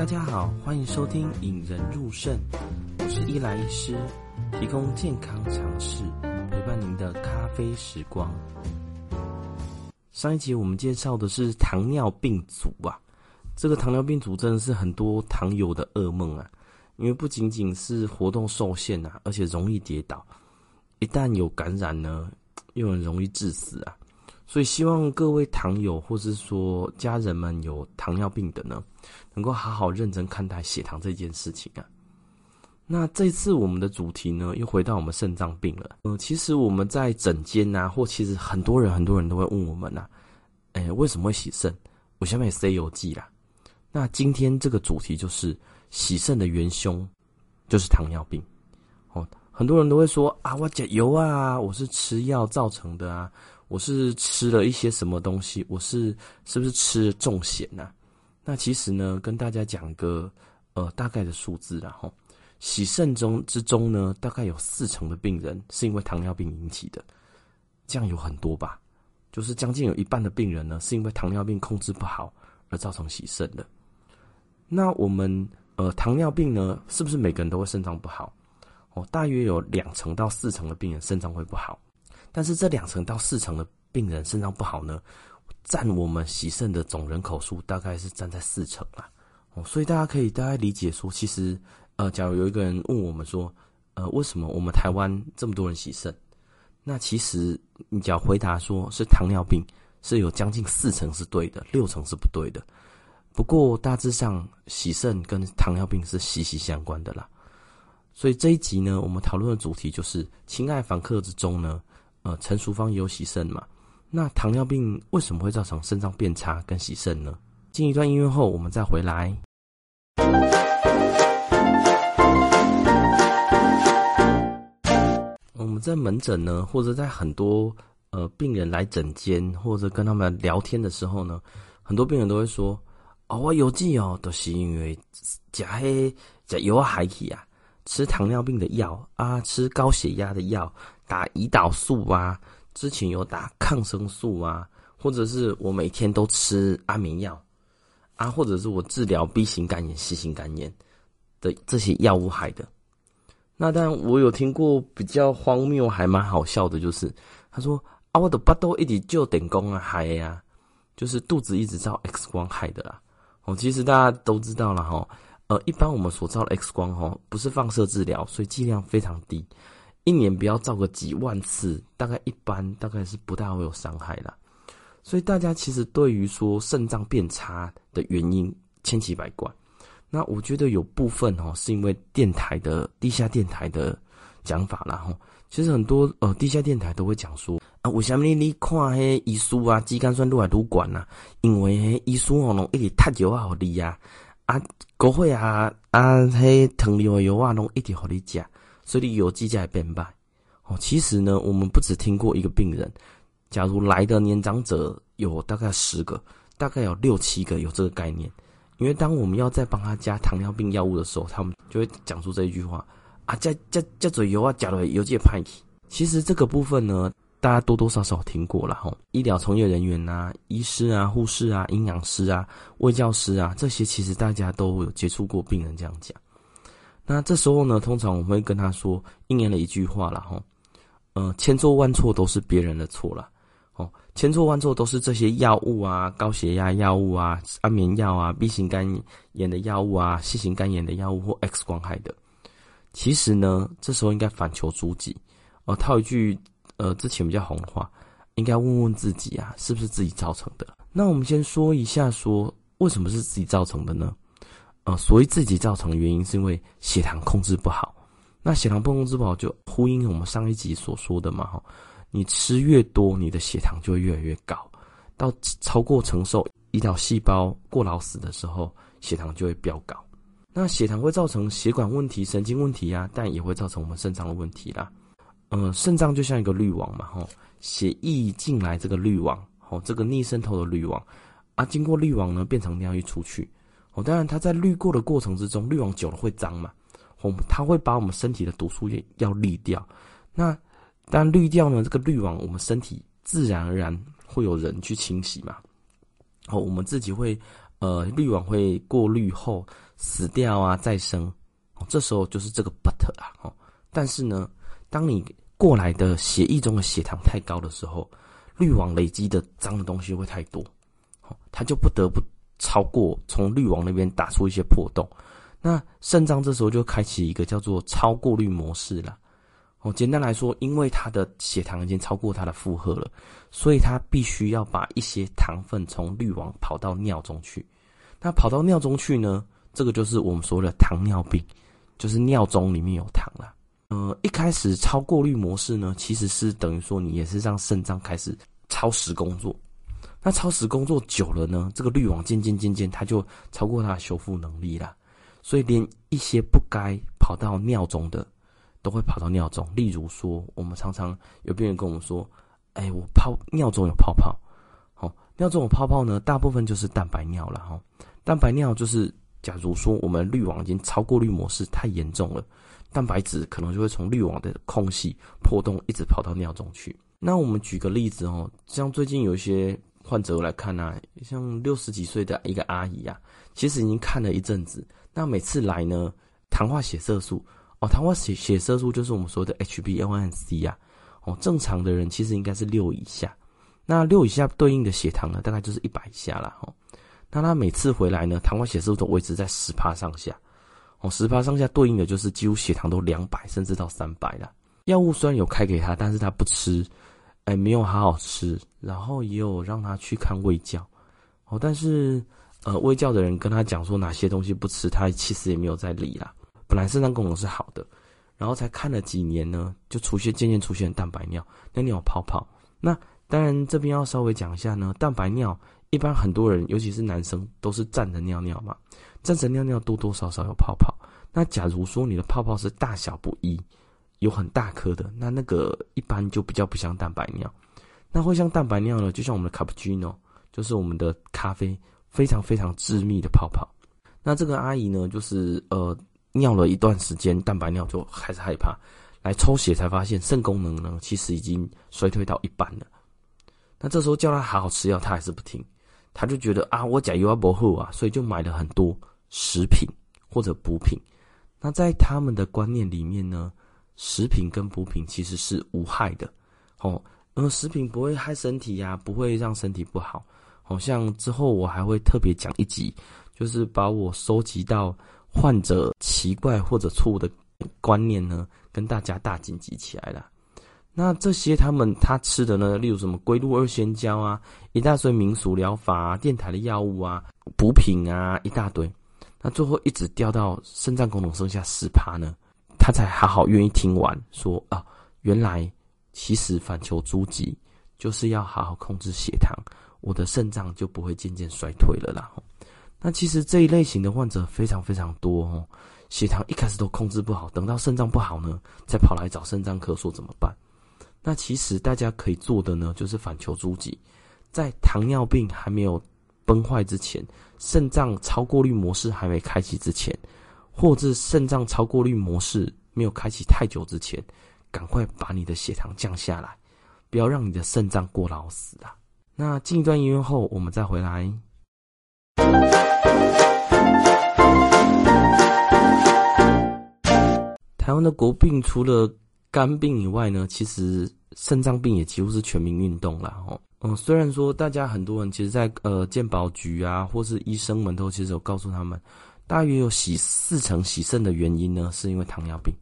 大家好，欢迎收听《引人入胜》，我是伊莱医师，提供健康常识，陪伴您的咖啡时光。上一集我们介绍的是糖尿病足啊，这个糖尿病足真的是很多糖友的噩梦啊，因为不仅仅是活动受限啊，而且容易跌倒，一旦有感染呢，又很容易致死啊。所以希望各位糖友，或是说家人们有糖尿病的呢，能够好好认真看待血糖这件事情啊。那这次我们的主题呢，又回到我们肾脏病了。嗯、其实我们在诊间呐，或其实很多人很多人都会问我们呐、啊，哎、为什么会洗肾？我下面也 C 有记啦。那今天这个主题就是洗肾的元凶，就是糖尿病。哦，很多人都会说啊，我加油啊，我是吃药造成的啊。我是吃了一些什么东西？我是是不是吃重咸呐？那其实呢，跟大家讲个呃大概的数字啦齁。洗肾中之中呢，大概有四成的病人是因为糖尿病引起的，这样有很多吧？就是将近有一半的病人呢，是因为糖尿病控制不好而造成洗肾的。那我们呃糖尿病呢，是不是每个人都会肾脏不好？哦，大约有两成到四成的病人肾脏会不好。但是这两成到四成的病人肾脏不好呢，占我们洗肾的总人口数大概是占在四成啊，哦，所以大家可以大概理解说，其实，呃，假如有一个人问我们说，呃，为什么我们台湾这么多人洗肾？那其实你只要回答说是糖尿病，是有将近四成是对的，六成是不对的。不过大致上洗肾跟糖尿病是息息相关的啦。所以这一集呢，我们讨论的主题就是亲爱房客之中呢。呃，陈淑芳也有洗肾嘛？那糖尿病为什么会造成肾脏变差跟洗肾呢？进一段音乐后，我们再回来。我们在门诊呢，或者在很多呃病人来诊间，或者跟他们聊天的时候呢，很多病人都会说：“哦，我有记哦，都是因为吃黑吃油海体啊，吃糖尿病的药啊，吃高血压的药。”打胰岛素啊，之前有打抗生素啊，或者是我每天都吃安眠药啊，或者是我治疗 B 型肝炎、C 型肝炎的这些药物害的。那当然，我有听过比较荒谬还蛮好笑的，就是他说啊，我的巴肚一直就点工啊害呀，就是肚子一直照 X 光害的啦。哦，其实大家都知道了哈，呃，一般我们所照的 X 光哈，不是放射治疗，所以剂量非常低。一年不要照个几万次，大概一般大概是不大会有伤害啦。所以大家其实对于说肾脏变差的原因千奇百怪。那我觉得有部分哦是因为电台的地下电台的讲法啦吼。其实很多呃地下电台都会讲说啊，为什么你看迄医书啊，肌酐酸愈来愈管啊？因为迄医书哦，拢一直踢药啊，互你啊，啊，高血压啊，迄糖尿药啊，拢一直互你食。所以有机在变败哦。其实呢，我们不只听过一个病人。假如来的年长者有大概十个，大概有六七个有这个概念。因为当我们要再帮他加糖尿病药物的时候，他们就会讲出这一句话啊，加加加嘴油啊，加了油解派。其实这个部分呢，大家多多少少听过了哈。医疗从业人员啊，医师啊、护士啊、营养师啊、卫教师啊，这些其实大家都有接触过病人这样讲。那这时候呢，通常我们会跟他说应验了一句话了哈，呃，千错万错都是别人的错了，哦，千错万错都是这些药物啊，高血压药物啊，安眠药啊，B 型肝炎的药物啊，C 型肝炎的药物或 X 光害的。其实呢，这时候应该反求诸己，哦，套一句呃之前比较红的话，应该问问自己啊，是不是自己造成的？那我们先说一下说，说为什么是自己造成的呢？呃，所以自己造成的原因，是因为血糖控制不好。那血糖不控制不好，就呼应我们上一集所说的嘛，哈，你吃越多，你的血糖就会越来越高，到超过承受胰岛细胞过劳死的时候，血糖就会飙高。那血糖会造成血管问题、神经问题啊，但也会造成我们肾脏的问题啦。呃，肾脏就像一个滤网嘛，哈，血液进来这个滤网，好，这个逆渗透的滤网啊，经过滤网呢，变成尿液出去。哦，当然，它在滤过的过程之中，滤网久了会脏嘛。哦，它会把我们身体的毒素也要滤掉。那当然滤掉呢，这个滤网我们身体自然而然会有人去清洗嘛。哦，我们自己会呃，滤网会过滤后死掉啊，再生，哦这时候就是这个 but 啊，哦，但是呢，当你过来的血液中的血糖太高的时候，滤网累积的脏的东西会太多，哦它就不得不超过从滤网那边打出一些破洞，那肾脏这时候就开启一个叫做超过滤模式了。哦，简单来说，因为它的血糖已经超过它的负荷了，所以它必须要把一些糖分从滤网跑到尿中去。那跑到尿中去呢？这个就是我们说的糖尿病，就是尿中里面有糖了。呃，一开始超过滤模式呢，其实是等于说你也是让肾脏开始超时工作。那超时工作久了呢，这个滤网渐渐渐渐它就超过它的修复能力了，所以连一些不该跑到尿中的。都会跑到尿中，例如说，我们常常有病人跟我们说：“哎，我泡尿中有泡泡。”哦，尿中有泡泡呢，大部分就是蛋白尿了哈。蛋白尿就是，假如说我们滤网已经超过滤模式太严重了，蛋白质可能就会从滤网的空隙破洞一直跑到尿中去。那我们举个例子哦，像最近有一些患者来看啊，像六十几岁的一个阿姨啊，其实已经看了一阵子，那每次来呢，糖化血色素。哦，糖化血血色素就是我们说的 HbA1c 呀。哦，正常的人其实应该是六以下，那六以下对应的血糖呢，大概就是一百以下啦。哦，那他每次回来呢，糖化血色素都维持在十帕上下。哦，十帕上下对应的就是几乎血糖都两百，甚至到三百了。药物虽然有开给他，但是他不吃，哎，没有好好吃，然后也有让他去看胃教。哦，但是呃，胃教的人跟他讲说哪些东西不吃，他其实也没有在理啦。本来肾脏功能是好的，然后才看了几年呢，就出现渐渐出现蛋白尿，那尿泡泡。那当然这边要稍微讲一下呢，蛋白尿一般很多人，尤其是男生，都是站着尿尿嘛，站着尿尿多多少少有泡泡。那假如说你的泡泡是大小不一，有很大颗的，那那个一般就比较不像蛋白尿。那会像蛋白尿呢，就像我们的 cappuccino，就是我们的咖啡，非常非常致密的泡泡。那这个阿姨呢，就是呃。尿了一段时间，蛋白尿就开始害怕，来抽血才发现肾功能呢，其实已经衰退到一半了。那这时候叫他好好吃药，他还是不听，他就觉得啊，我假油要不好啊，所以就买了很多食品或者补品。那在他们的观念里面呢，食品跟补品其实是无害的哦，呃食品不会害身体呀、不会让身体不好。好像之后我还会特别讲一集，就是把我收集到。患者奇怪或者错误的观念呢，跟大家大紧急起来了。那这些他们他吃的呢，例如什么龟鹿二仙胶啊，一大堆民俗疗法啊，电台的药物啊，补品啊，一大堆。那最后一直掉到肾脏功能剩下十趴呢，他才好好愿意听完，说啊，原来其实反求诸己，就是要好好控制血糖，我的肾脏就不会渐渐衰退了啦。那其实这一类型的患者非常非常多哦，血糖一开始都控制不好，等到肾脏不好呢，再跑来找肾脏科说怎么办？那其实大家可以做的呢，就是反求诸己，在糖尿病还没有崩坏之前，肾脏超过滤模式还没开启之前，或者肾脏超过滤模式没有开启太久之前，赶快把你的血糖降下来，不要让你的肾脏过劳死啊！那进一段音乐后，我们再回来。台湾的国病除了肝病以外呢，其实肾脏病也几乎是全民运动了哦。嗯，虽然说大家很多人其实在，在呃健保局啊，或是医生们都其实有告诉他们，大约有洗四成洗肾的原因呢，是因为糖尿病，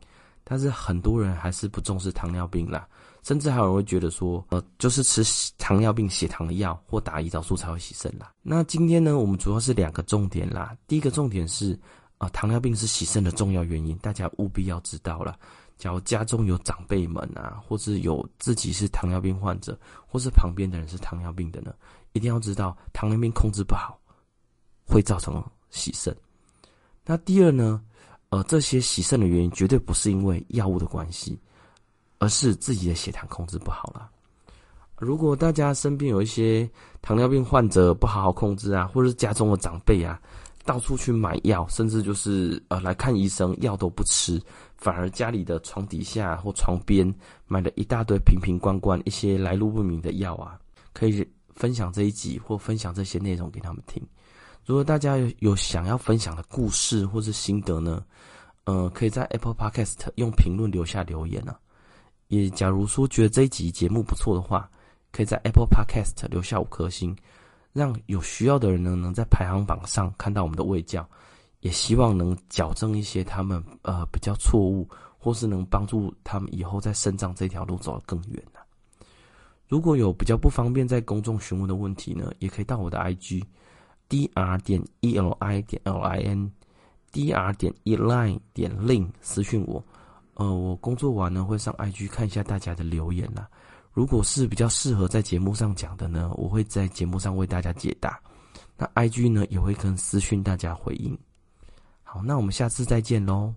但是很多人还是不重视糖尿病啦。甚至还有人会觉得说，呃，就是吃糖尿病血糖的药或打胰岛素才会洗肾啦。那今天呢，我们主要是两个重点啦。第一个重点是，啊、糖尿病是洗肾的重要原因，大家务必要知道了。假如家中有长辈们啊，或是有自己是糖尿病患者，或是旁边的人是糖尿病的呢，一定要知道糖尿病控制不好会造成洗肾。那第二呢，呃，这些洗肾的原因绝对不是因为药物的关系。而是自己的血糖控制不好了。如果大家身边有一些糖尿病患者不好好控制啊，或者是家中的长辈啊，到处去买药，甚至就是呃来看医生，药都不吃，反而家里的床底下或床边买了一大堆瓶瓶罐罐一些来路不明的药啊，可以分享这一集或分享这些内容给他们听。如果大家有有想要分享的故事或是心得呢，呃，可以在 Apple Podcast 用评论留下留言啊。也假如说觉得这一集节目不错的话，可以在 Apple Podcast 留下五颗星，让有需要的人呢能在排行榜上看到我们的位教，也希望能矫正一些他们呃比较错误，或是能帮助他们以后在肾脏这条路走得更远啊。如果有比较不方便在公众询问的问题呢，也可以到我的 IG dr 点 eli 点 lin dr 点 eli 点 link 私讯我。呃，我工作完呢会上 IG 看一下大家的留言啦。如果是比较适合在节目上讲的呢，我会在节目上为大家解答。那 IG 呢也会跟私讯大家回应。好，那我们下次再见喽。